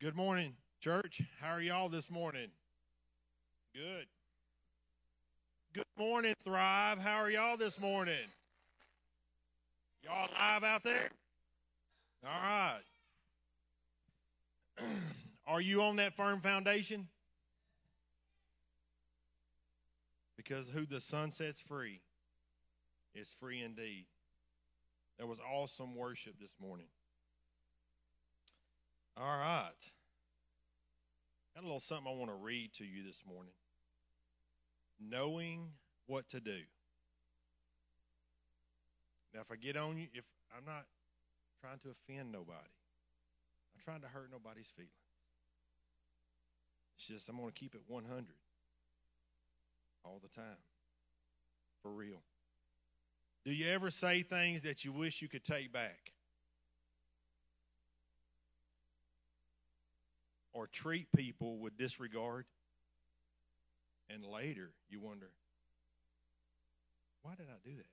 Good morning, church. How are y'all this morning? Good. Good morning, Thrive. How are y'all this morning? Y'all live out there? All right. are you on that firm foundation? Because who the Son sets free is free indeed. That was awesome worship this morning. All right. Got a little something I want to read to you this morning. Knowing what to do. Now, if I get on you, if I'm not trying to offend nobody, I'm trying to hurt nobody's feelings. It's just I'm going to keep it 100 all the time. For real. Do you ever say things that you wish you could take back? Or treat people with disregard? And later you wonder, why did I do that?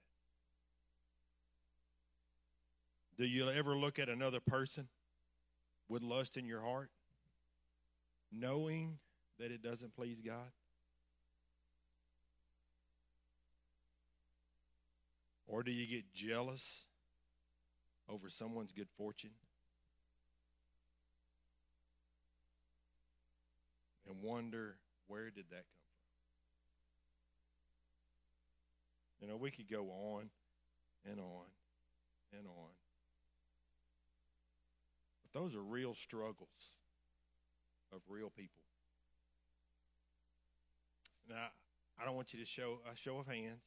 Do you ever look at another person with lust in your heart, knowing that it doesn't please God? Or do you get jealous over someone's good fortune? Wonder, where did that come from? You know, we could go on and on and on. But those are real struggles of real people. Now, I don't want you to show a show of hands.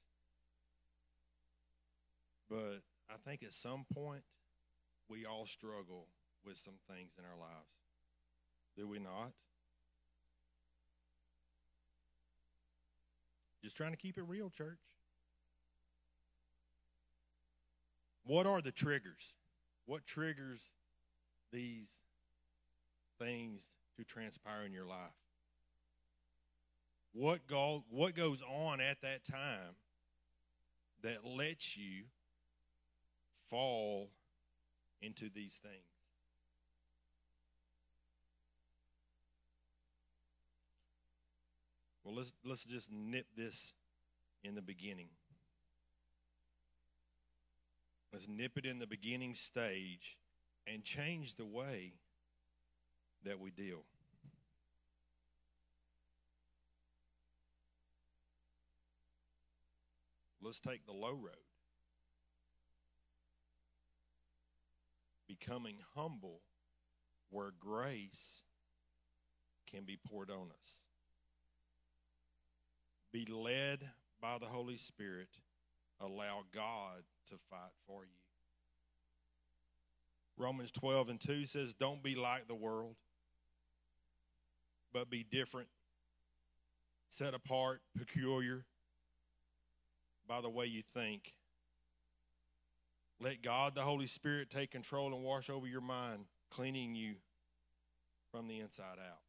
But I think at some point, we all struggle with some things in our lives. Do we not? Just trying to keep it real, church. What are the triggers? What triggers these things to transpire in your life? What, go, what goes on at that time that lets you fall into these things. Well, let's let's just nip this in the beginning. Let's nip it in the beginning stage and change the way that we deal. Let's take the low road. becoming humble where grace can be poured on us. Be led by the Holy Spirit. Allow God to fight for you. Romans 12 and 2 says, Don't be like the world, but be different, set apart, peculiar by the way you think let God, the Holy Spirit, take control and wash over your mind, cleaning you from the inside out.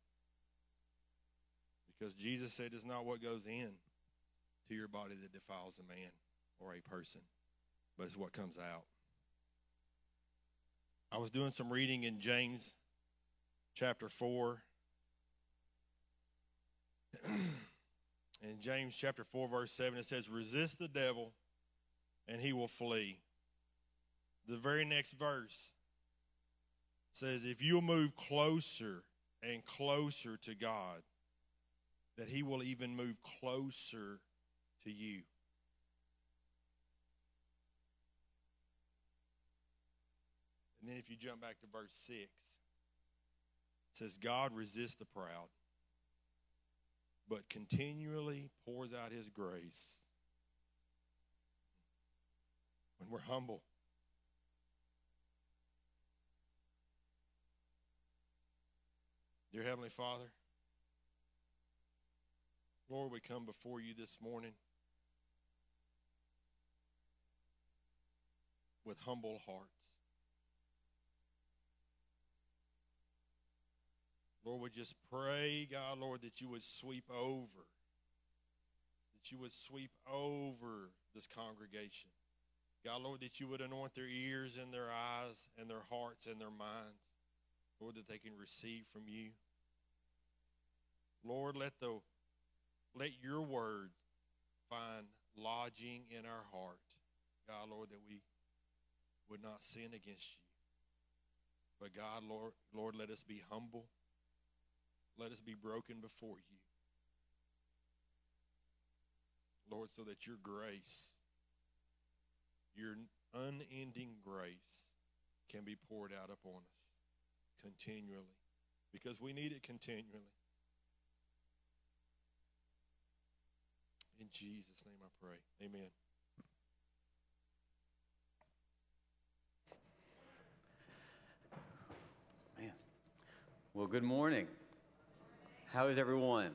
Because Jesus said it's not what goes in to your body that defiles a man or a person, but it's what comes out. I was doing some reading in James chapter 4. in James chapter 4, verse 7, it says, Resist the devil, and he will flee the very next verse says, If you'll move closer and closer to God, that He will even move closer to you. And then if you jump back to verse 6, it says, God resists the proud, but continually pours out His grace when we're humble. Dear Heavenly Father, Lord, we come before you this morning with humble hearts. Lord, we just pray, God, Lord, that you would sweep over, that you would sweep over this congregation. God, Lord, that you would anoint their ears and their eyes and their hearts and their minds. Lord, that they can receive from you. Lord, let the let your word find lodging in our heart. God, Lord, that we would not sin against you. But God, Lord, Lord, let us be humble. Let us be broken before you. Lord, so that your grace, your unending grace, can be poured out upon us continually because we need it continually. In Jesus' name I pray. Amen. Man. Well, good morning. How is everyone?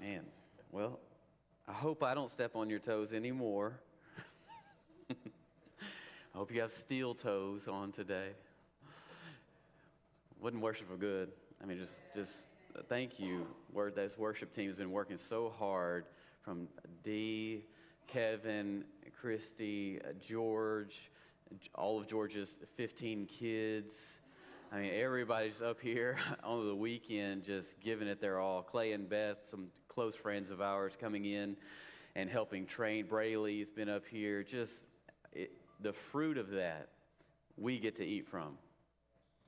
Man, well, I hope I don't step on your toes anymore. I hope you have steel toes on today. Wouldn't worship for good. I mean, just, just thank you. Word, this worship team has been working so hard from Dee, Kevin, Christy, George, all of George's 15 kids. I mean, everybody's up here on the weekend just giving it their all. Clay and Beth, some close friends of ours, coming in and helping train. Brayley's been up here. Just it, the fruit of that, we get to eat from.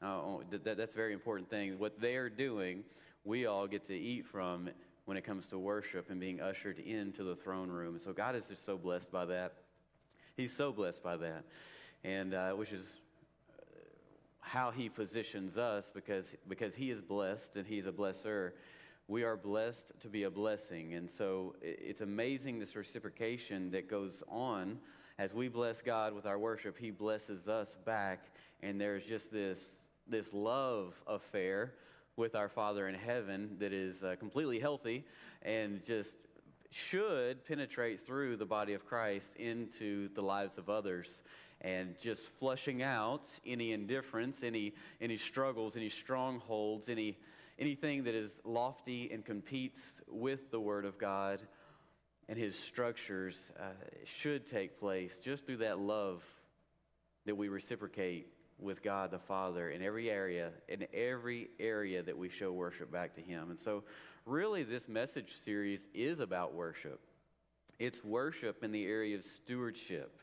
Uh, that, that's a very important thing. What they're doing, we all get to eat from when it comes to worship and being ushered into the throne room. So God is just so blessed by that. He's so blessed by that. And uh, which is how he positions us because, because he is blessed and he's a blesser. We are blessed to be a blessing. And so it's amazing this reciprocation that goes on. As we bless God with our worship, he blesses us back. And there's just this, this love affair with our Father in heaven that is uh, completely healthy and just should penetrate through the body of Christ into the lives of others and just flushing out any indifference, any, any struggles, any strongholds, any, anything that is lofty and competes with the Word of God and His structures uh, should take place just through that love that we reciprocate with God the Father in every area, in every area that we show worship back to Him. And so, really, this message series is about worship. It's worship in the area of stewardship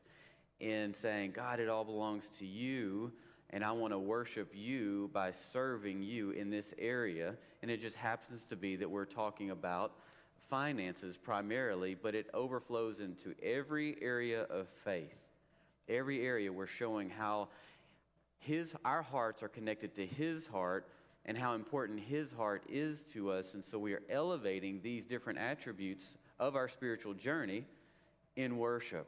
in saying, God, it all belongs to you, and I want to worship you by serving you in this area. And it just happens to be that we're talking about finances primarily, but it overflows into every area of faith. Every area we're showing how his, our hearts are connected to his heart and how important his heart is to us. And so we are elevating these different attributes of our spiritual journey in worship.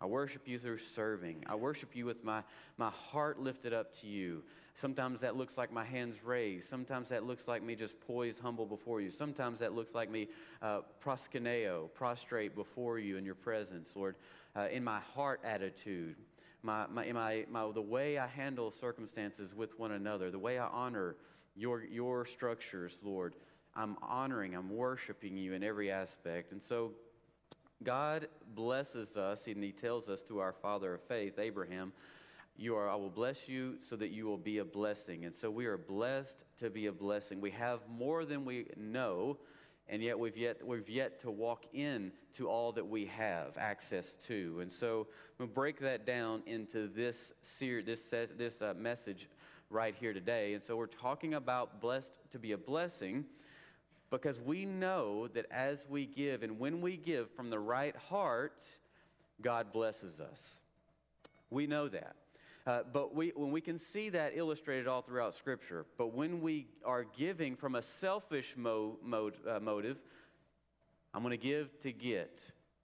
I worship you through serving. I worship you with my, my heart lifted up to you. Sometimes that looks like my hands raised. Sometimes that looks like me just poised, humble before you. Sometimes that looks like me uh, proskuneo, prostrate before you in your presence, Lord, uh, in my heart attitude, my, my, my, my, the way I handle circumstances with one another, the way I honor your, your structures, Lord. I'm honoring, I'm worshiping you in every aspect. And so, God blesses us, and He tells us to our father of faith, Abraham, you are, I will bless you so that you will be a blessing. And so we are blessed to be a blessing. We have more than we know, and yet we've yet, we've yet to walk in to all that we have access to. And so we'll break that down into this, series, this, this uh, message right here today. And so we're talking about blessed to be a blessing because we know that as we give and when we give from the right heart, God blesses us. We know that. Uh, but we, when we can see that illustrated all throughout Scripture, but when we are giving from a selfish mo- mode, uh, motive, I'm going to give to get,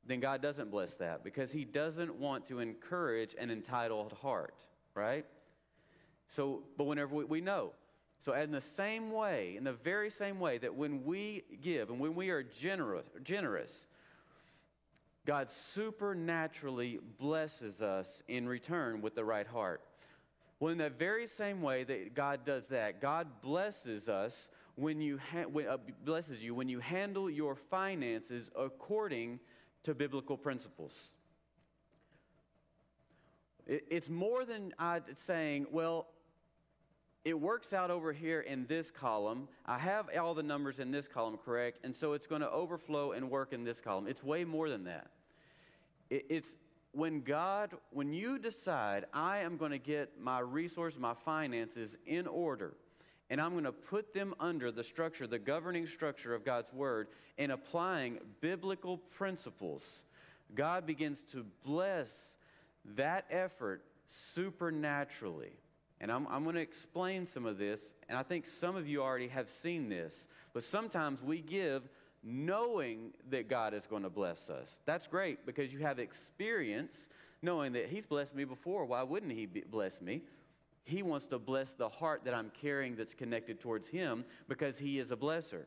then God doesn't bless that because He doesn't want to encourage an entitled heart, right? So, but whenever we, we know so, in the same way, in the very same way that when we give and when we are generous, generous God supernaturally blesses us in return with the right heart. Well, in that very same way that God does that, God blesses us when you ha- when, uh, blesses you when you handle your finances according to biblical principles. It's more than saying, well, it works out over here in this column. I have all the numbers in this column correct, and so it's going to overflow and work in this column. It's way more than that. It's when God, when you decide, I am going to get my resources, my finances in order, and I'm going to put them under the structure, the governing structure of God's Word, and applying biblical principles, God begins to bless that effort supernaturally. And I'm, I'm going to explain some of this, and I think some of you already have seen this, but sometimes we give knowing that God is going to bless us. That's great because you have experience knowing that He's blessed me before. Why wouldn't He bless me? He wants to bless the heart that I'm carrying that's connected towards Him because He is a blesser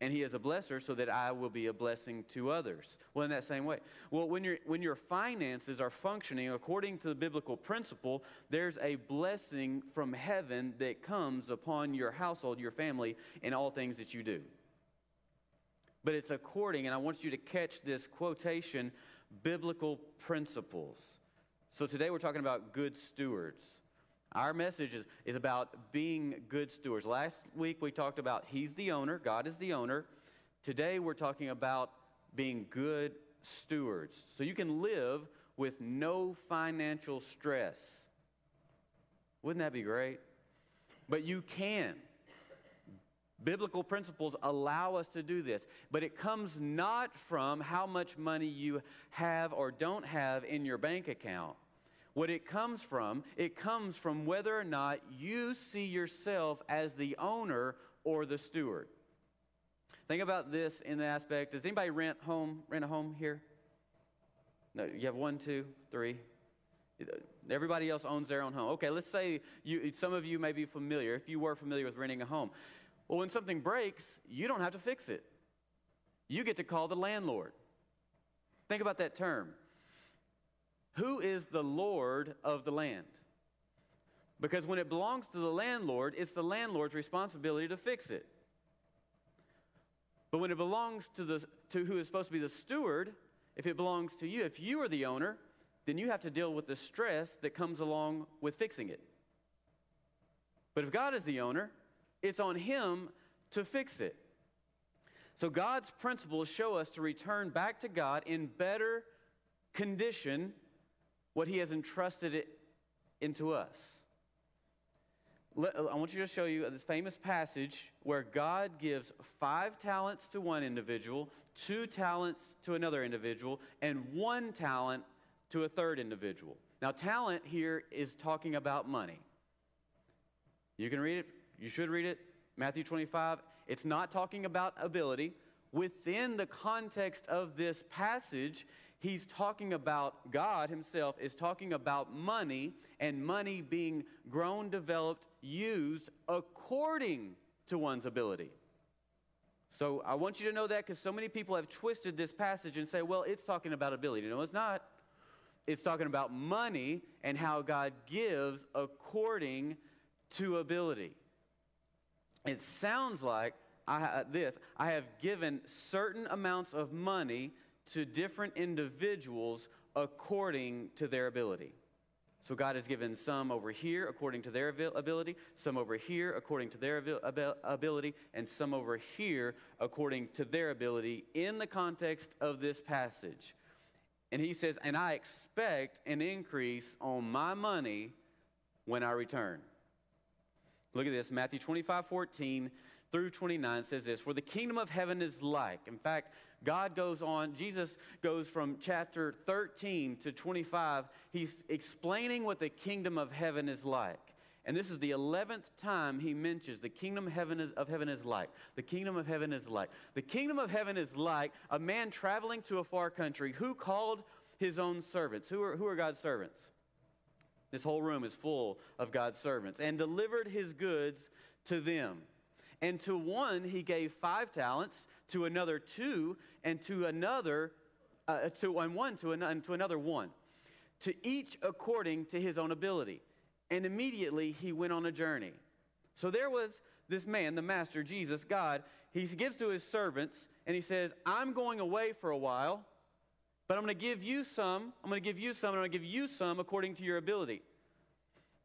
and he is a blesser so that I will be a blessing to others. Well, in that same way. Well, when, you when your finances are functioning according to the biblical principle, there's a blessing from heaven that comes upon your household, your family, and all things that you do. But it's according, and I want you to catch this quotation biblical principles. So today we're talking about good stewards. Our message is, is about being good stewards. Last week we talked about He's the owner, God is the owner. Today we're talking about being good stewards. So you can live with no financial stress. Wouldn't that be great? But you can. Biblical principles allow us to do this, but it comes not from how much money you have or don't have in your bank account. What it comes from, it comes from whether or not you see yourself as the owner or the steward. Think about this in the aspect does anybody rent home, rent a home here? No, you have one, two, three. Everybody else owns their own home. Okay, let's say you, some of you may be familiar, if you were familiar with renting a home. Well, when something breaks, you don't have to fix it. You get to call the landlord. Think about that term. Who is the Lord of the land? Because when it belongs to the landlord, it's the landlord's responsibility to fix it. But when it belongs to, the, to who is supposed to be the steward, if it belongs to you, if you are the owner, then you have to deal with the stress that comes along with fixing it. But if God is the owner, it's on Him to fix it. So God's principles show us to return back to God in better condition what He has entrusted it into us. I want you to show you this famous passage where God gives five talents to one individual, two talents to another individual, and one talent to a third individual. Now, talent here is talking about money. You can read it, you should read it, Matthew 25. It's not talking about ability. Within the context of this passage, he's talking about God himself is talking about money and money being grown, developed, used according to one's ability. So I want you to know that because so many people have twisted this passage and say, well, it's talking about ability. No, it's not. It's talking about money and how God gives according to ability. It sounds like I, uh, this I have given certain amounts of money to different individuals according to their ability. So God has given some over here according to their ability, some over here according to their ability, and some over here according to their ability in the context of this passage. And he says, And I expect an increase on my money when I return. Look at this Matthew 25 14 through 29 says this For the kingdom of heaven is like. In fact, God goes on, Jesus goes from chapter 13 to 25. He's explaining what the kingdom of heaven is like. And this is the 11th time he mentions the kingdom of heaven, is, of heaven is like. The kingdom of heaven is like. The kingdom of heaven is like a man traveling to a far country who called his own servants. Who are, who are God's servants? This whole room is full of God's servants. And delivered his goods to them. And to one he gave five talents, to another two, and to another, uh, to and one to, an, and to another one, to each according to his own ability. And immediately he went on a journey. So there was this man, the master, Jesus, God, he gives to his servants, and he says, I'm going away for a while, but I'm going to give you some, I'm going to give you some, and I'm going to give you some according to your ability.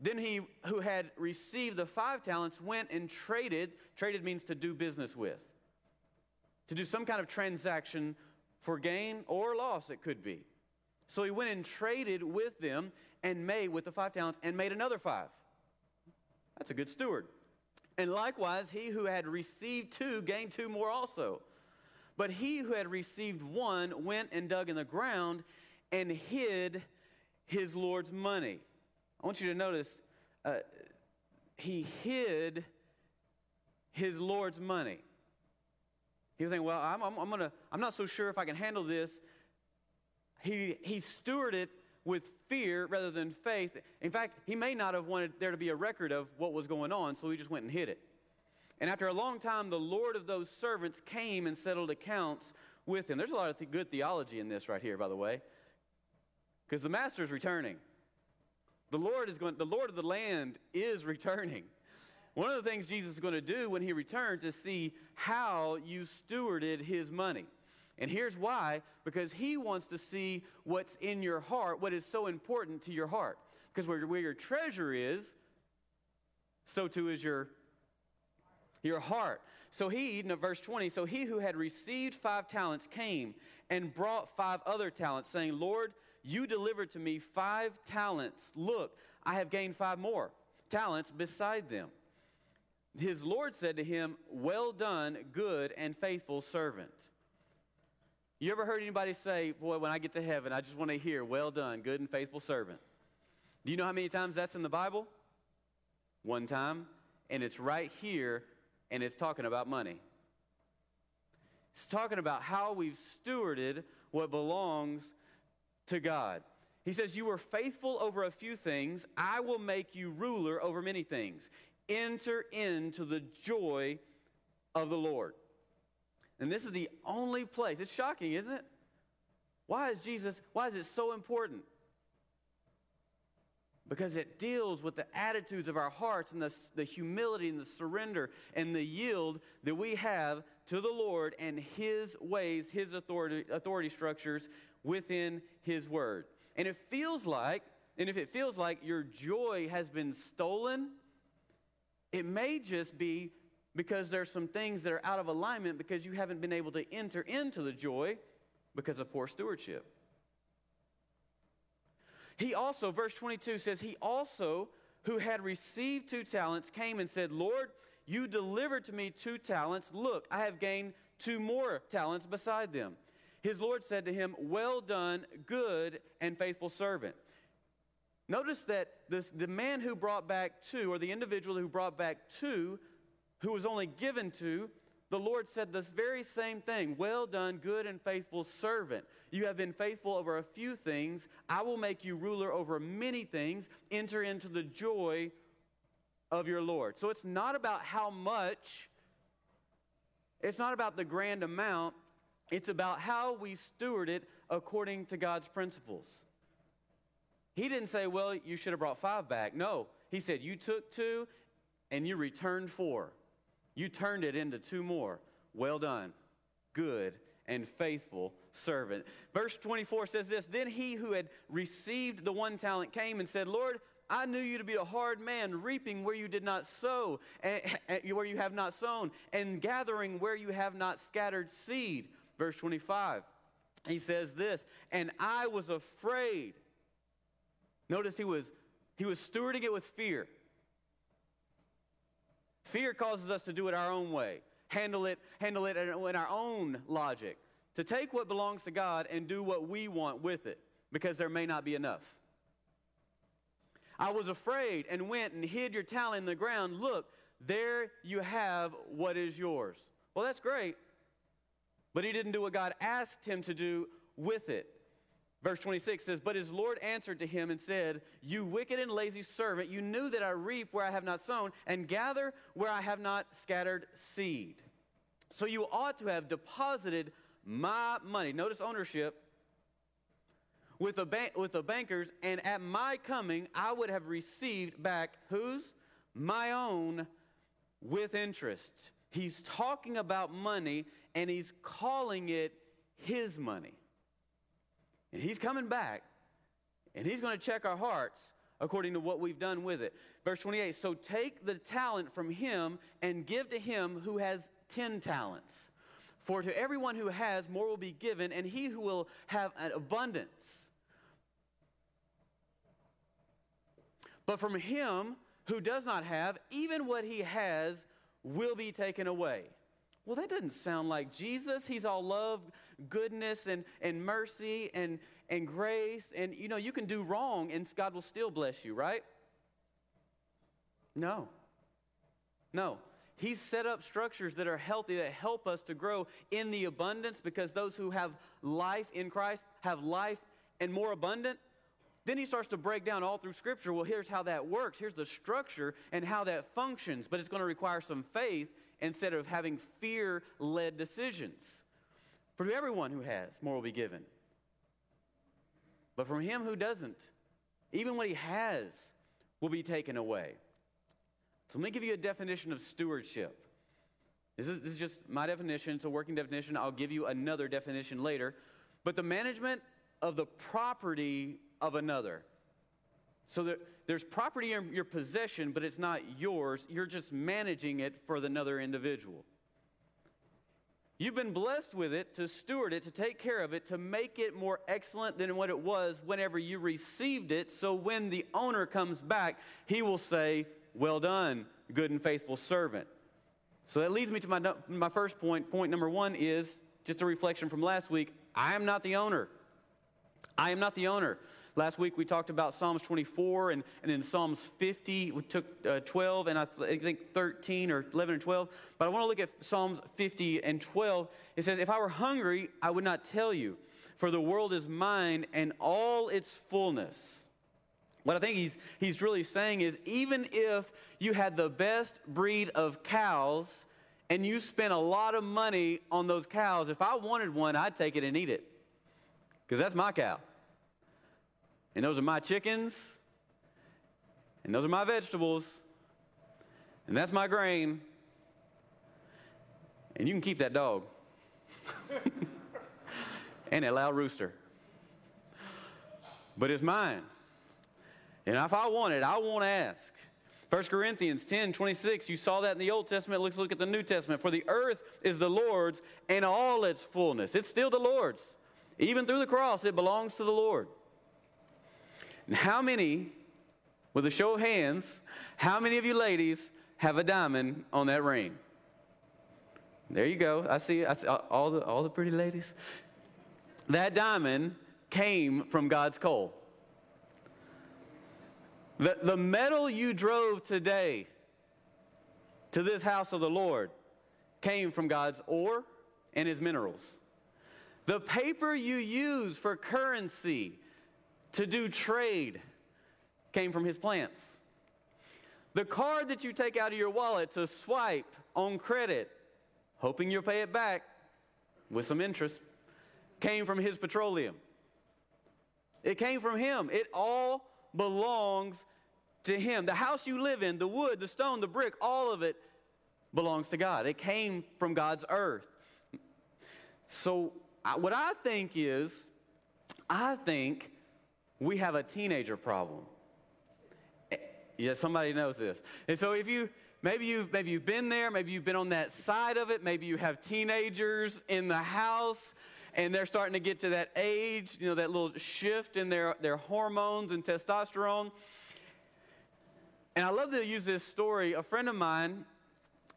Then he who had received the five talents went and traded. Traded means to do business with, to do some kind of transaction for gain or loss, it could be. So he went and traded with them and made, with the five talents, and made another five. That's a good steward. And likewise, he who had received two gained two more also. But he who had received one went and dug in the ground and hid his Lord's money. I want you to notice uh, he hid his Lord's money. He was saying, Well, I'm, I'm, I'm, gonna, I'm not so sure if I can handle this. He, he stewarded with fear rather than faith. In fact, he may not have wanted there to be a record of what was going on, so he just went and hid it. And after a long time, the Lord of those servants came and settled accounts with him. There's a lot of th- good theology in this right here, by the way, because the master is returning. The Lord is going. The Lord of the land is returning. One of the things Jesus is going to do when he returns is see how you stewarded his money. And here's why because he wants to see what's in your heart, what is so important to your heart. Because where, where your treasure is, so too is your your heart. So he, in verse 20, so he who had received five talents came and brought five other talents, saying, Lord, you delivered to me five talents. Look, I have gained five more talents beside them. His Lord said to him, Well done, good and faithful servant. You ever heard anybody say, Boy, when I get to heaven, I just want to hear, Well done, good and faithful servant? Do you know how many times that's in the Bible? One time, and it's right here and it's talking about money. It's talking about how we've stewarded what belongs to God. He says, You were faithful over a few things, I will make you ruler over many things. Enter into the joy of the Lord. And this is the only place. It's shocking, isn't it? Why is Jesus, why is it so important? because it deals with the attitudes of our hearts and the, the humility and the surrender and the yield that we have to the Lord and His ways, His authority, authority structures within His Word. And it feels like, and if it feels like your joy has been stolen, it may just be because there's some things that are out of alignment because you haven't been able to enter into the joy because of poor stewardship. He also, verse 22 says, He also, who had received two talents, came and said, Lord, you delivered to me two talents. Look, I have gained two more talents beside them. His Lord said to him, Well done, good and faithful servant. Notice that this, the man who brought back two, or the individual who brought back two, who was only given two, the Lord said this very same thing Well done, good and faithful servant. You have been faithful over a few things. I will make you ruler over many things. Enter into the joy of your Lord. So it's not about how much, it's not about the grand amount, it's about how we steward it according to God's principles. He didn't say, Well, you should have brought five back. No, he said, You took two and you returned four. You turned it into two more. Well done, good and faithful servant. Verse 24 says this Then he who had received the one talent came and said, Lord, I knew you to be a hard man, reaping where you did not sow, and, and, where you have not sown, and gathering where you have not scattered seed. Verse 25, he says this, and I was afraid. Notice he was he was stewarding it with fear. Fear causes us to do it our own way, handle it, handle it in our own logic, to take what belongs to God and do what we want with it, because there may not be enough. I was afraid and went and hid your talent in the ground. Look, there you have what is yours. Well, that's great, but he didn't do what God asked him to do with it. Verse 26 says, But his Lord answered to him and said, You wicked and lazy servant, you knew that I reap where I have not sown and gather where I have not scattered seed. So you ought to have deposited my money. Notice ownership with the, ba- with the bankers, and at my coming, I would have received back whose? My own with interest. He's talking about money and he's calling it his money. And he's coming back, and he's going to check our hearts according to what we've done with it. Verse 28 So take the talent from him and give to him who has 10 talents. For to everyone who has, more will be given, and he who will have an abundance. But from him who does not have, even what he has will be taken away. Well, that doesn't sound like Jesus. He's all love, goodness, and, and mercy, and, and grace. And you know, you can do wrong, and God will still bless you, right? No. No. He's set up structures that are healthy, that help us to grow in the abundance because those who have life in Christ have life and more abundant. Then he starts to break down all through Scripture. Well, here's how that works. Here's the structure and how that functions. But it's going to require some faith instead of having fear led decisions. For to everyone who has, more will be given. But from him who doesn't, even what he has will be taken away. So let me give you a definition of stewardship. This is, this is just my definition. It's a working definition. I'll give you another definition later. But the management of the property of another. So there, there's property in your possession, but it's not yours. You're just managing it for another individual. You've been blessed with it to steward it, to take care of it, to make it more excellent than what it was whenever you received it. So when the owner comes back, he will say, Well done, good and faithful servant. So that leads me to my, my first point. Point number one is just a reflection from last week I am not the owner. I am not the owner. Last week we talked about Psalms 24 and, and in Psalms 50, we took uh, 12 and I, th- I think 13 or 11 and 12. But I want to look at Psalms 50 and 12. It says, If I were hungry, I would not tell you, for the world is mine and all its fullness. What I think he's, he's really saying is even if you had the best breed of cows and you spent a lot of money on those cows, if I wanted one, I'd take it and eat it. Because that's my cow. And those are my chickens. And those are my vegetables. And that's my grain. And you can keep that dog. and that loud rooster. But it's mine. And if I want it, I won't ask. 1 Corinthians 10 26, you saw that in the Old Testament. Let's look at the New Testament. For the earth is the Lord's and all its fullness. It's still the Lord's. Even through the cross, it belongs to the Lord. And how many, with a show of hands, how many of you ladies have a diamond on that ring? There you go. I see, I see all, the, all the pretty ladies. That diamond came from God's coal. The, the metal you drove today to this house of the Lord came from God's ore and his minerals. The paper you use for currency to do trade came from his plants. The card that you take out of your wallet to swipe on credit, hoping you'll pay it back with some interest, came from his petroleum. It came from him. It all belongs to him. The house you live in, the wood, the stone, the brick, all of it belongs to God. It came from God's earth. So, what I think is, I think we have a teenager problem. Yeah, somebody knows this. And so if you maybe you've maybe you've been there, maybe you've been on that side of it, maybe you have teenagers in the house and they're starting to get to that age, you know, that little shift in their, their hormones and testosterone. And I love to use this story. A friend of mine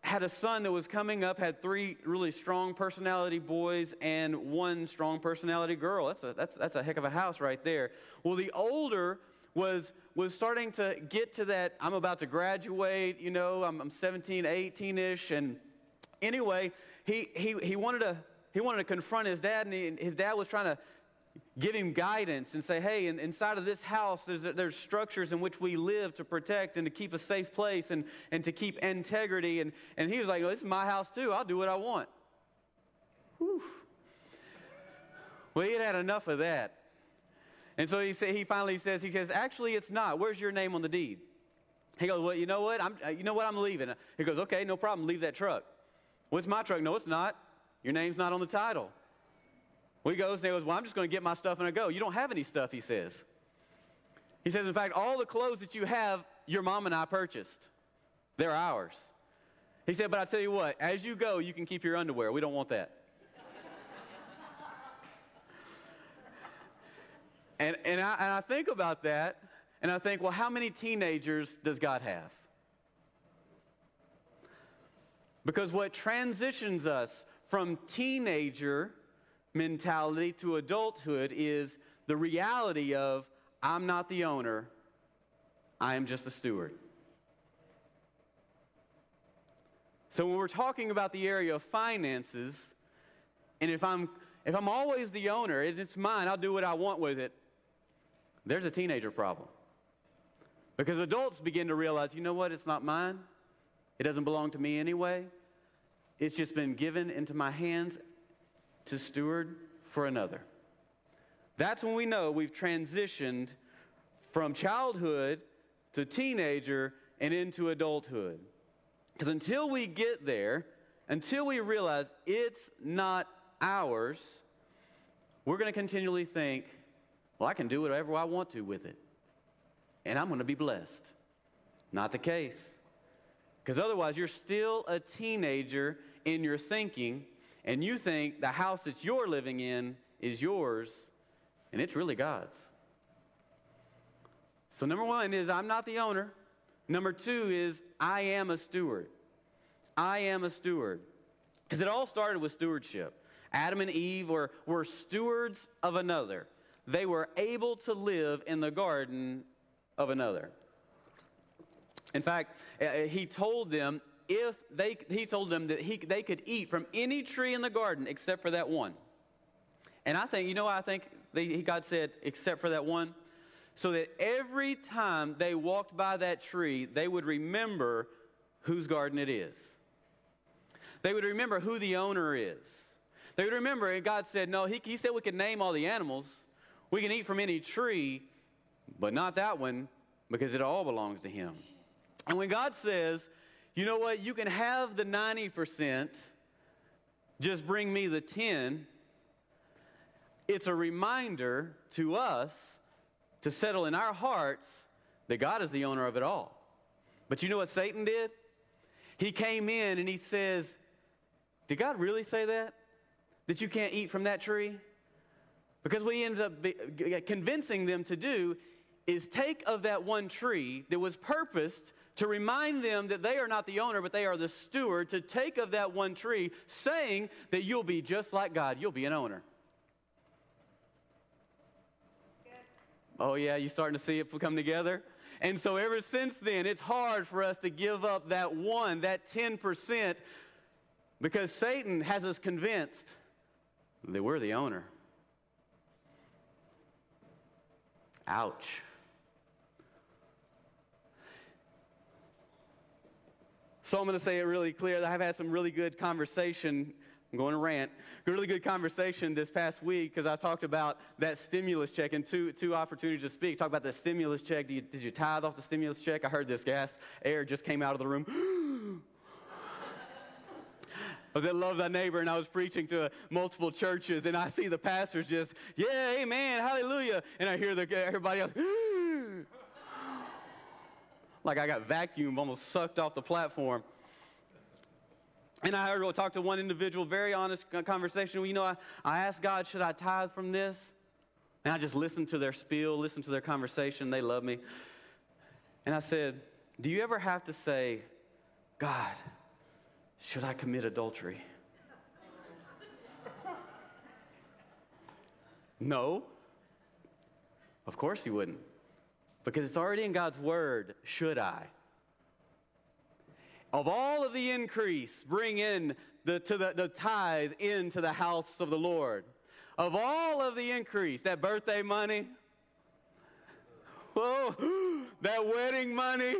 had a son that was coming up, had three really strong personality boys and one strong personality girl. That's a, that's, that's a heck of a house right there. Well, the older was, was starting to get to that, I'm about to graduate, you know, I'm, I'm 17, 18 ish. And anyway, he, he, he, wanted to, he wanted to confront his dad, and he, his dad was trying to give him guidance and say, hey, in, inside of this house, there's, there's structures in which we live to protect and to keep a safe place and, and to keep integrity. And, and he was like, well, this is my house too. I'll do what I want. Whew. Well, he had had enough of that. And so he, say, he finally says, he says, actually, it's not. Where's your name on the deed? He goes, well, you know what? I'm, uh, you know what? I'm leaving. He goes, okay, no problem. Leave that truck. Well, my truck. No, it's not. Your name's not on the title. Well, he goes and he goes, Well, I'm just going to get my stuff and I go. You don't have any stuff, he says. He says, In fact, all the clothes that you have, your mom and I purchased. They're ours. He said, But I tell you what, as you go, you can keep your underwear. We don't want that. and, and, I, and I think about that, and I think, well, how many teenagers does God have? Because what transitions us from teenager mentality to adulthood is the reality of I'm not the owner, I am just a steward. So when we're talking about the area of finances, and if I'm if I'm always the owner, it's mine, I'll do what I want with it. There's a teenager problem. Because adults begin to realize, you know what, it's not mine. It doesn't belong to me anyway. It's just been given into my hands to steward for another. That's when we know we've transitioned from childhood to teenager and into adulthood. Because until we get there, until we realize it's not ours, we're going to continually think, well, I can do whatever I want to with it, and I'm going to be blessed. Not the case. Because otherwise, you're still a teenager in your thinking, and you think the house that you're living in is yours, and it's really God's. So, number one is I'm not the owner. Number two is I am a steward. I am a steward. Because it all started with stewardship. Adam and Eve were, were stewards of another, they were able to live in the garden of another. In fact, uh, he told them if they, he told them that he, they could eat from any tree in the garden except for that one. And I think, you know, I think they, God said, except for that one, so that every time they walked by that tree, they would remember whose garden it is. They would remember who the owner is. They would remember, and God said, No, he, he said we can name all the animals. We can eat from any tree, but not that one because it all belongs to Him. And when God says, you know what? You can have the 90%, just bring me the 10. It's a reminder to us to settle in our hearts that God is the owner of it all. But you know what Satan did? He came in and he says, Did God really say that? That you can't eat from that tree? Because what he ends up convincing them to do is take of that one tree that was purposed to remind them that they are not the owner, but they are the steward, to take of that one tree, saying that you'll be just like God, you'll be an owner. Oh, yeah, you're starting to see it come together? And so, ever since then, it's hard for us to give up that one, that 10%, because Satan has us convinced that we're the owner. Ouch. So I'm going to say it really clear. I've had some really good conversation. I'm going to rant. Really good conversation this past week because I talked about that stimulus check and two, two opportunities to speak. Talk about the stimulus check. Did you, did you tithe off the stimulus check? I heard this gas air just came out of the room. I was at Love Thy Neighbor and I was preaching to uh, multiple churches and I see the pastors just, yeah, amen, hallelujah. And I hear the, everybody else, like I got vacuumed, almost sucked off the platform. And I heard, talk to one individual, very honest conversation. You know, I, I asked God, should I tithe from this? And I just listened to their spiel, listened to their conversation. They love me. And I said, Do you ever have to say, God, should I commit adultery? no. Of course you wouldn't. Because it's already in God's word, should I? Of all of the increase, bring in the, to the, the tithe into the house of the Lord. Of all of the increase, that birthday money, whoa, oh, that wedding money,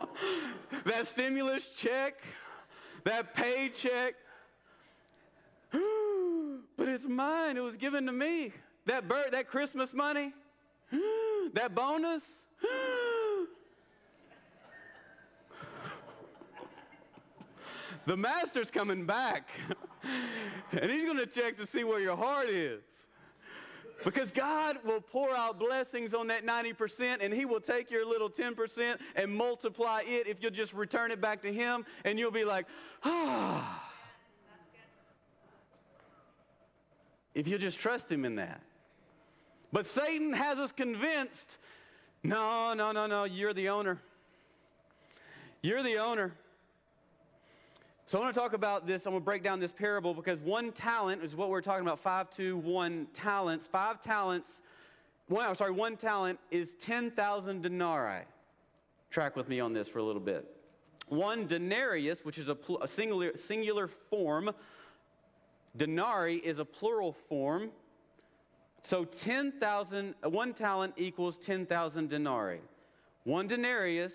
that stimulus check, that paycheck, but it's mine. It was given to me. That birth, that Christmas money, that bonus? the master's coming back. and He's going to check to see where your heart is. Because God will pour out blessings on that 90% and He will take your little 10% and multiply it if you'll just return it back to Him and you'll be like, ah. If you'll just trust Him in that. But Satan has us convinced no, no, no, no, you're the owner. You're the owner. So I want to talk about this. I'm going to break down this parable because one talent is what we're talking about. Five, two, one talents. Five talents. One, I'm sorry, one talent is 10,000 denarii. Track with me on this for a little bit. One denarius, which is a, a singular, singular form, denarii is a plural form. So 10,000, one talent equals 10,000 denarii. One denarius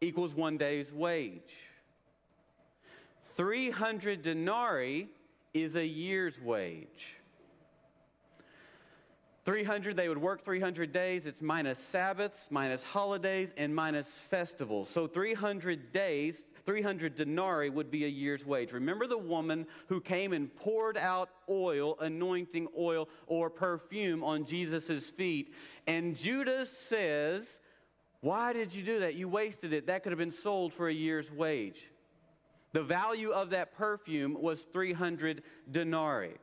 equals one day's wage. 300 denarii is a year's wage. 300, they would work 300 days. It's minus Sabbaths, minus holidays, and minus festivals. So 300 days, 300 denarii would be a year's wage. Remember the woman who came and poured out oil, anointing oil or perfume on Jesus' feet. And Judas says, Why did you do that? You wasted it. That could have been sold for a year's wage. The value of that perfume was 300 denarii.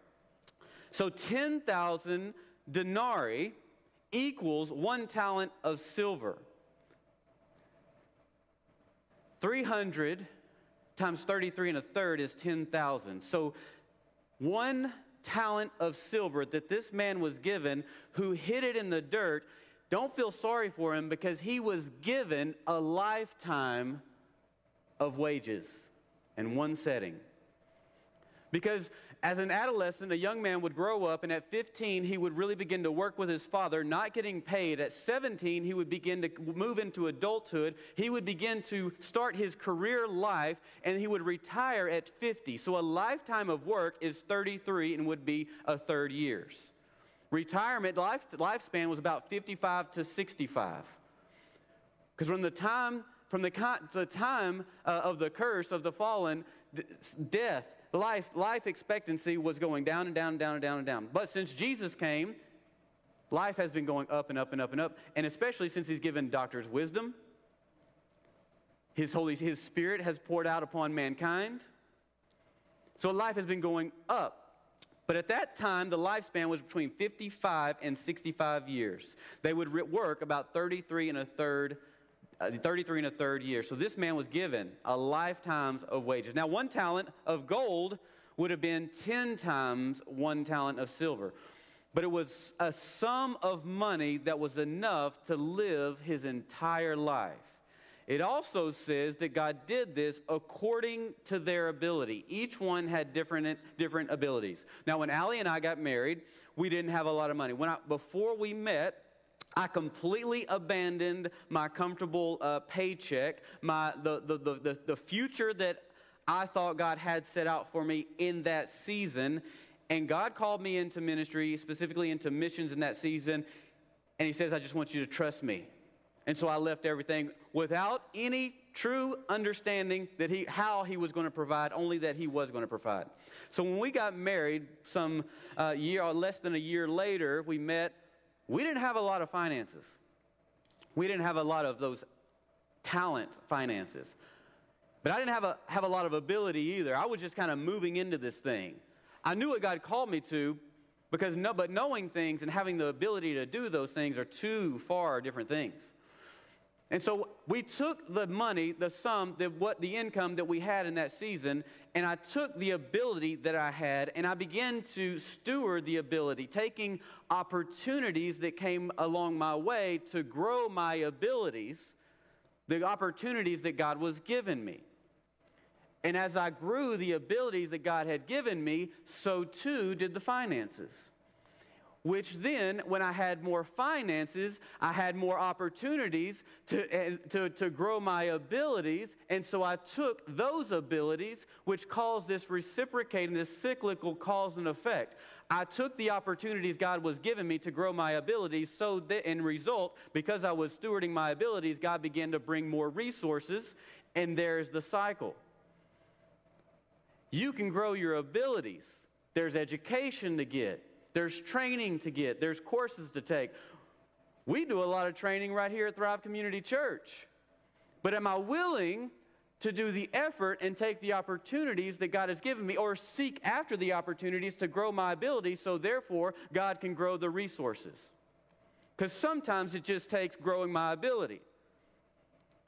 So 10,000 denarii equals one talent of silver. 300 times 33 and a third is 10,000. So one talent of silver that this man was given who hid it in the dirt, don't feel sorry for him because he was given a lifetime of wages in one setting. Because as an adolescent, a young man would grow up, and at 15, he would really begin to work with his father, not getting paid. At 17, he would begin to move into adulthood. He would begin to start his career life, and he would retire at 50. So a lifetime of work is 33 and would be a third years. Retirement life, lifespan was about 55 to 65. Because from the time from the, the time uh, of the curse of the fallen, death life, life expectancy was going down and down and down and down and down. But since Jesus came, life has been going up and up and up and up. And especially since he's given doctors wisdom, his Holy His Spirit has poured out upon mankind. So life has been going up. But at that time, the lifespan was between 55 and 65 years. They would work about 33 and a third uh, 33 and a third year. So this man was given a lifetime of wages. Now, one talent of gold would have been 10 times one talent of silver. But it was a sum of money that was enough to live his entire life. It also says that God did this according to their ability. Each one had different, different abilities. Now, when Allie and I got married, we didn't have a lot of money. When I, before we met, I completely abandoned my comfortable uh, paycheck, my, the, the, the, the future that I thought God had set out for me in that season. And God called me into ministry, specifically into missions in that season. And He says, I just want you to trust me. And so I left everything without any true understanding that he, how he was going to provide, only that he was going to provide. So when we got married, some uh, year or less than a year later, we met we didn't have a lot of finances. We didn't have a lot of those talent finances. But I didn't have a, have a lot of ability either. I was just kind of moving into this thing. I knew what God called me to, because no, but knowing things and having the ability to do those things are two far different things. And so we took the money, the sum, the, what the income that we had in that season, and I took the ability that I had and I began to steward the ability, taking opportunities that came along my way to grow my abilities, the opportunities that God was giving me. And as I grew the abilities that God had given me, so too did the finances which then, when I had more finances, I had more opportunities to, to, to grow my abilities. And so I took those abilities, which caused this reciprocating, this cyclical cause and effect. I took the opportunities God was giving me to grow my abilities, so that in result, because I was stewarding my abilities, God began to bring more resources, and there's the cycle. You can grow your abilities. There's education to get, there's training to get, there's courses to take. We do a lot of training right here at Thrive Community Church. But am I willing to do the effort and take the opportunities that God has given me or seek after the opportunities to grow my ability so therefore God can grow the resources? Because sometimes it just takes growing my ability.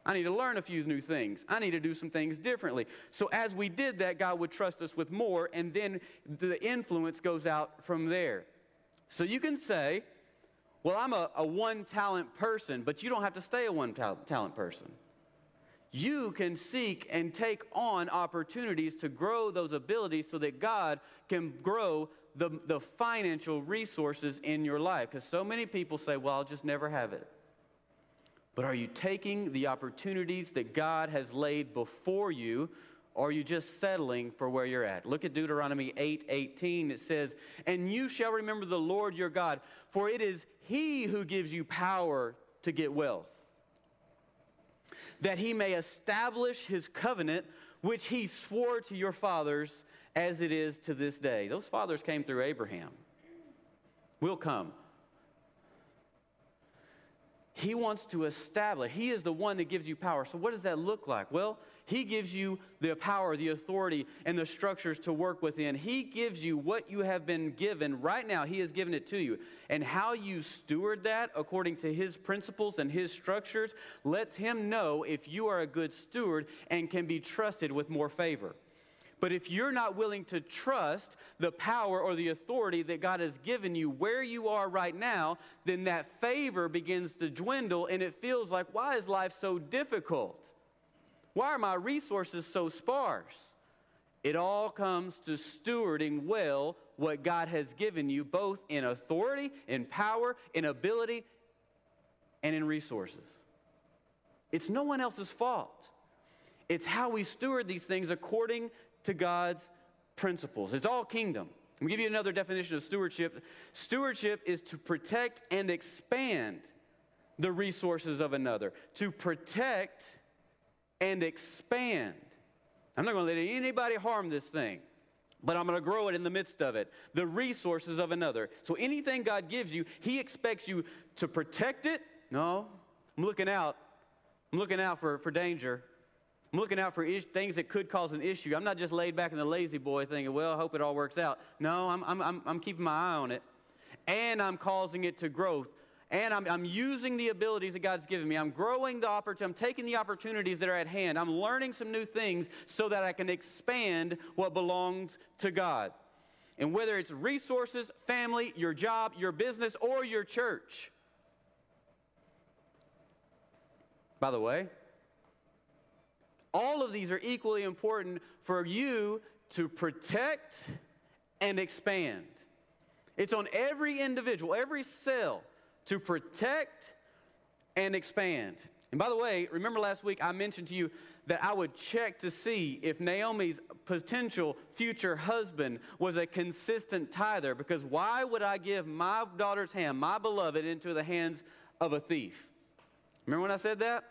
I need to learn a few new things. I need to do some things differently. So, as we did that, God would trust us with more, and then the influence goes out from there. So, you can say, Well, I'm a, a one talent person, but you don't have to stay a one talent person you can seek and take on opportunities to grow those abilities so that God can grow the, the financial resources in your life. Because so many people say, well, I'll just never have it. But are you taking the opportunities that God has laid before you? Or are you just settling for where you're at? Look at Deuteronomy 8 18. It says, And you shall remember the Lord your God, for it is He who gives you power to get wealth that he may establish his covenant, which he swore to your fathers as it is to this day. Those fathers came through Abraham. We'll come. He wants to establish, He is the one that gives you power. So, what does that look like? Well, He gives you the power, the authority, and the structures to work within. He gives you what you have been given right now. He has given it to you. And how you steward that according to His principles and His structures lets Him know if you are a good steward and can be trusted with more favor. But if you're not willing to trust the power or the authority that God has given you where you are right now, then that favor begins to dwindle and it feels like, why is life so difficult? Why are my resources so sparse? It all comes to stewarding well what God has given you, both in authority, in power, in ability, and in resources. It's no one else's fault. It's how we steward these things according to God's principles. It's all kingdom. Let me give you another definition of stewardship. Stewardship is to protect and expand the resources of another, to protect and expand. I'm not going to let anybody harm this thing, but I'm going to grow it in the midst of it. The resources of another. So anything God gives you, He expects you to protect it. No, I'm looking out. I'm looking out for, for danger. I'm looking out for is- things that could cause an issue. I'm not just laid back in the lazy boy thinking, well, I hope it all works out. No, I'm, I'm, I'm, keeping my eye on it. And I'm causing it to growth. And I'm, I'm using the abilities that God's given me. I'm growing the opportunity. I'm taking the opportunities that are at hand. I'm learning some new things so that I can expand what belongs to God. And whether it's resources, family, your job, your business, or your church. By the way, all of these are equally important for you to protect and expand. It's on every individual, every cell to protect and expand. And by the way, remember last week I mentioned to you that I would check to see if Naomi's potential future husband was a consistent tither because why would I give my daughter's hand, my beloved, into the hands of a thief? Remember when I said that?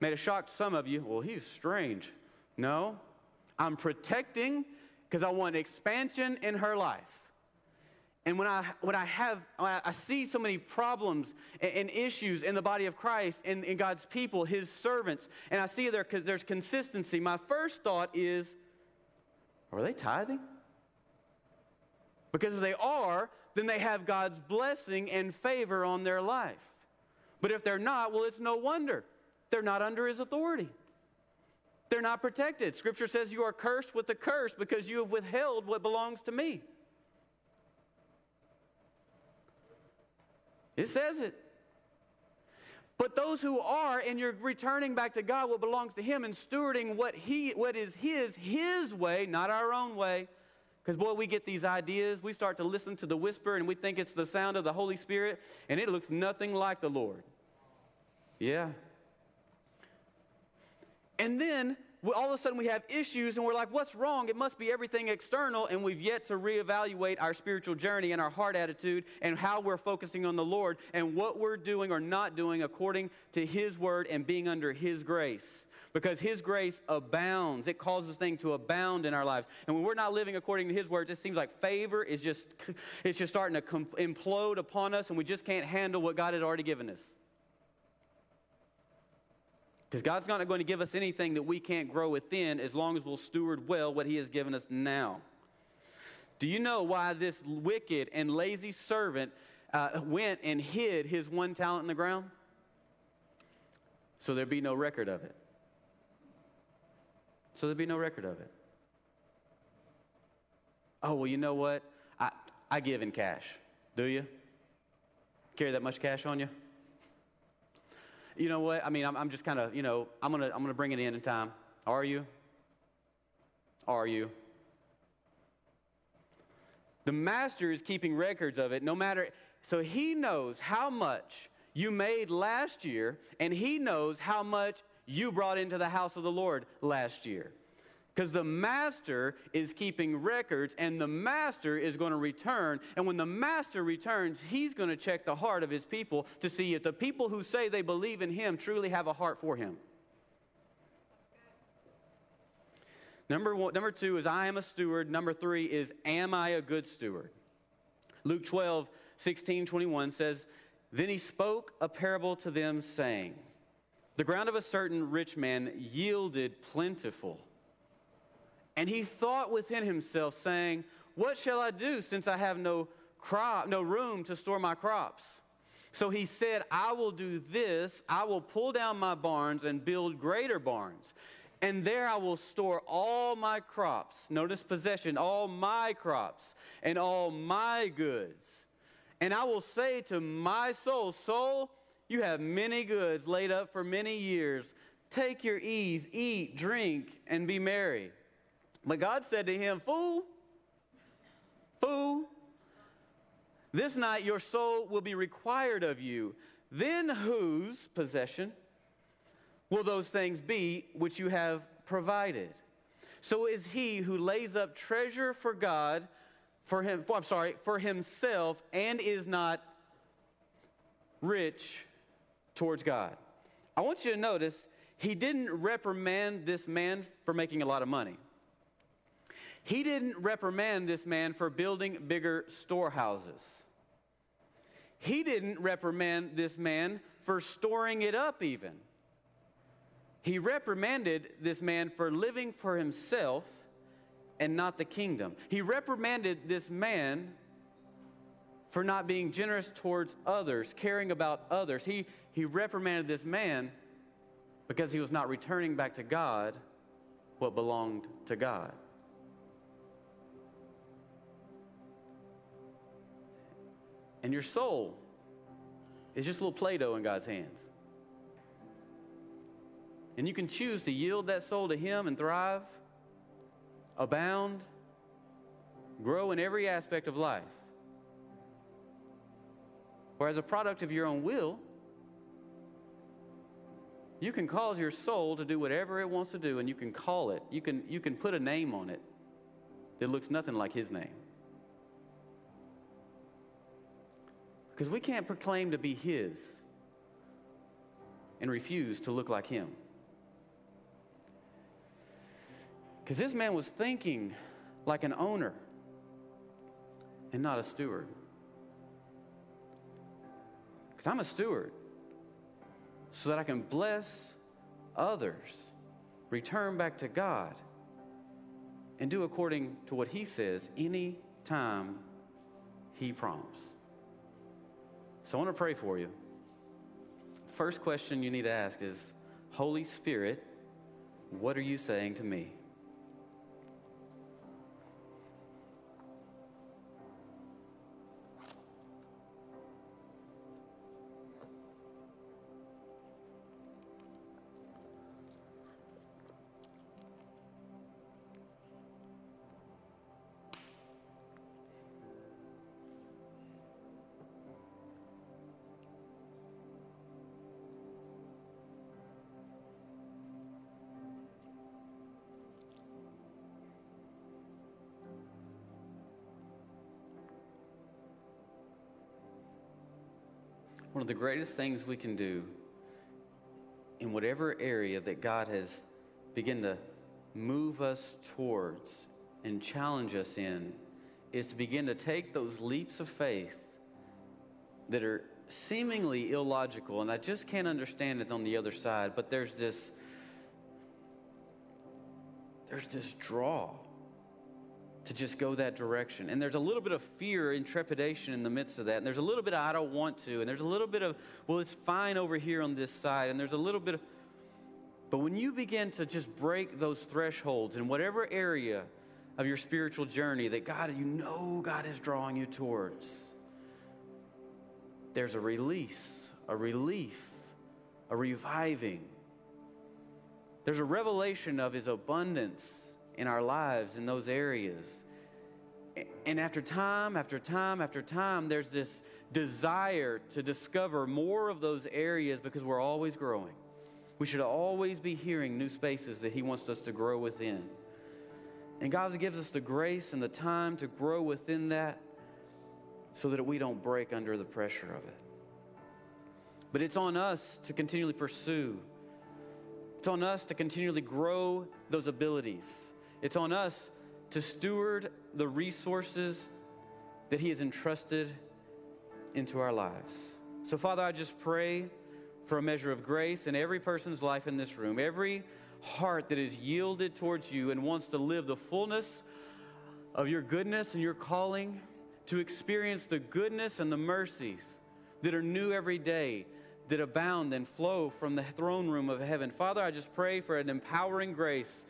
Made a shock to some of you. Well, he's strange. No, I'm protecting because I want expansion in her life. And when I, when I have, when I see so many problems and, issues in the body of Christ and in God's people, his servants, and I see there, there's consistency, my first thought is, are they tithing? Because if they are, then they have God's blessing and favor on their life. But if they're not, well, it's no wonder. They're not under his authority. They're not protected. Scripture says you are cursed with a curse because you have withheld what belongs to me. It says it. But those who are, and you're returning back to God what belongs to Him and stewarding what He what is His, His way, not our own way. Because boy, we get these ideas, we start to listen to the whisper, and we think it's the sound of the Holy Spirit, and it looks nothing like the Lord. Yeah, and then all of a sudden we have issues and we're like, what's wrong? It must be everything external. And we've yet to reevaluate our spiritual journey and our heart attitude and how we're focusing on the Lord and what we're doing or not doing according to His word and being under His grace. because His grace abounds. It causes things to abound in our lives. And when we're not living according to His word, it seems like favor is just, it's just starting to implode upon us, and we just can't handle what God has already given us. Because God's not going to give us anything that we can't grow within as long as we'll steward well what He has given us now. Do you know why this wicked and lazy servant uh, went and hid his one talent in the ground? So there'd be no record of it. So there'd be no record of it. Oh, well, you know what? I, I give in cash. Do you? Carry that much cash on you? You know what? I mean, I'm, I'm just kind of, you know, I'm going to I'm to bring it in in time. Are you? Are you? The master is keeping records of it no matter, so he knows how much you made last year, and he knows how much you brought into the house of the Lord last year. Because the master is keeping records, and the master is going to return. And when the master returns, he's going to check the heart of his people to see if the people who say they believe in him truly have a heart for him. Number, one, number two is I am a steward. Number three is am I a good steward? Luke 12, 16, 21 says, Then he spoke a parable to them, saying, The ground of a certain rich man yielded plentiful. And he thought within himself, saying, What shall I do since I have no crop, no room to store my crops? So he said, I will do this. I will pull down my barns and build greater barns and there I will store all my crops. Notice possession, all my crops and all my goods. And I will say to my soul, Soul, you have many goods laid up for many years. Take your ease, eat, drink, and be merry. But God said to him, Fool, fool, this night your soul will be required of you. Then whose possession? will those things be which you have provided. So is he who lays up treasure for God, for him, for, I'm sorry, for himself, and is not rich towards God. I want you to notice he didn't reprimand this man for making a lot of money. He didn't reprimand this man for building bigger storehouses. He didn't reprimand this man for storing it up, even. He reprimanded this man for living for himself and not the kingdom. He reprimanded this man for not being generous towards others, caring about others. He, he reprimanded this man because he was not returning back to God what belonged to God. And your soul is just a little Play Doh in God's hands. And you can choose to yield that soul to Him and thrive, abound, grow in every aspect of life. Or as a product of your own will, you can cause your soul to do whatever it wants to do, and you can call it. You can, you can put a name on it that looks nothing like His name. Because we can't proclaim to be His and refuse to look like Him. Because this man was thinking like an owner and not a steward. Because I'm a steward so that I can bless others, return back to God, and do according to what He says any time He prompts. So I want to pray for you. The first question you need to ask is Holy Spirit, what are you saying to me? The greatest things we can do in whatever area that God has begun to move us towards and challenge us in is to begin to take those leaps of faith that are seemingly illogical, and I just can't understand it on the other side, but there's this there's this draw to just go that direction. And there's a little bit of fear and trepidation in the midst of that. And there's a little bit of I don't want to. And there's a little bit of, well, it's fine over here on this side. And there's a little bit of, but when you begin to just break those thresholds in whatever area of your spiritual journey that God, you know God is drawing you towards, there's a release, a relief, a reviving. There's a revelation of His abundance in our lives in those areas. And after time, after time, after time, there's this desire to discover more of those areas because we're always growing. We should always be hearing new spaces that He wants us to grow within. And God gives us the grace and the time to grow within that so that we don't break under the pressure of it. But it's on us to continually pursue, it's on us to continually grow those abilities. It's on us to steward the resources that He has entrusted into our lives. So, Father, I just pray for a measure of grace in every person's life in this room, every heart that is yielded towards you and wants to live the fullness of your goodness and your calling, to experience the goodness and the mercies that are new every day, that abound and flow from the throne room of heaven. Father, I just pray for an empowering grace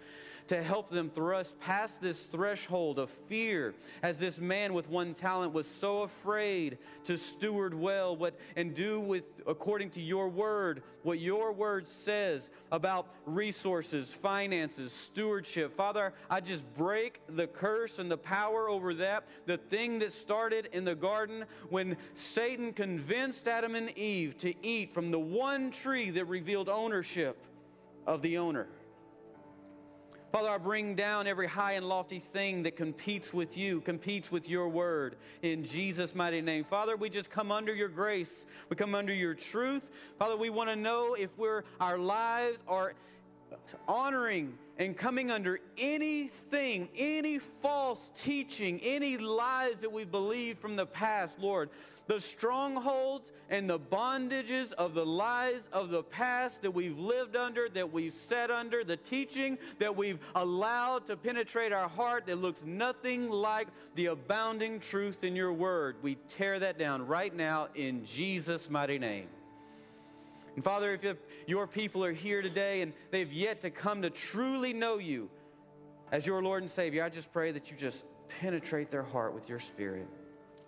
to help them thrust past this threshold of fear as this man with one talent was so afraid to steward well what and do with according to your word what your word says about resources finances stewardship. Father i just break the curse and the power over that the thing that started in the garden when satan convinced adam and eve to eat from the one tree that revealed ownership of the owner Father, I bring down every high and lofty thing that competes with you, competes with your word in Jesus' mighty name. Father, we just come under your grace. We come under your truth. Father, we want to know if we're our lives are honoring and coming under anything, any false teaching, any lies that we've believed from the past, Lord the strongholds and the bondages of the lies of the past that we've lived under, that we've sat under, the teaching that we've allowed to penetrate our heart that looks nothing like the abounding truth in your word. We tear that down right now in Jesus' mighty name. And Father, if your people are here today and they've yet to come to truly know you as your Lord and Savior, I just pray that you just penetrate their heart with your spirit.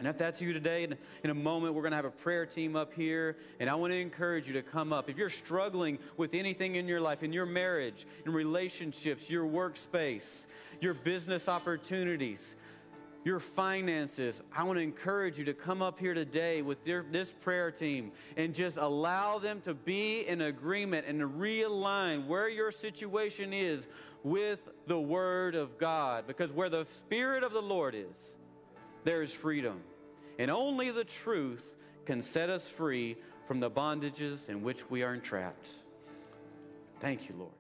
And if that's you today, in, a moment, we're going to have a prayer team up here. And I want to encourage you to come up. If you're struggling with anything in your life, in your marriage, in relationships, your workspace, your business opportunities, your finances, I want to encourage you to come up here today with their, this prayer team and just allow them to be in agreement and to realign where your situation is with the Word of God. Because where the Spirit of the Lord is, there is freedom. And only the truth can set us free from the bondages in which we are entrapped. Thank you, Lord.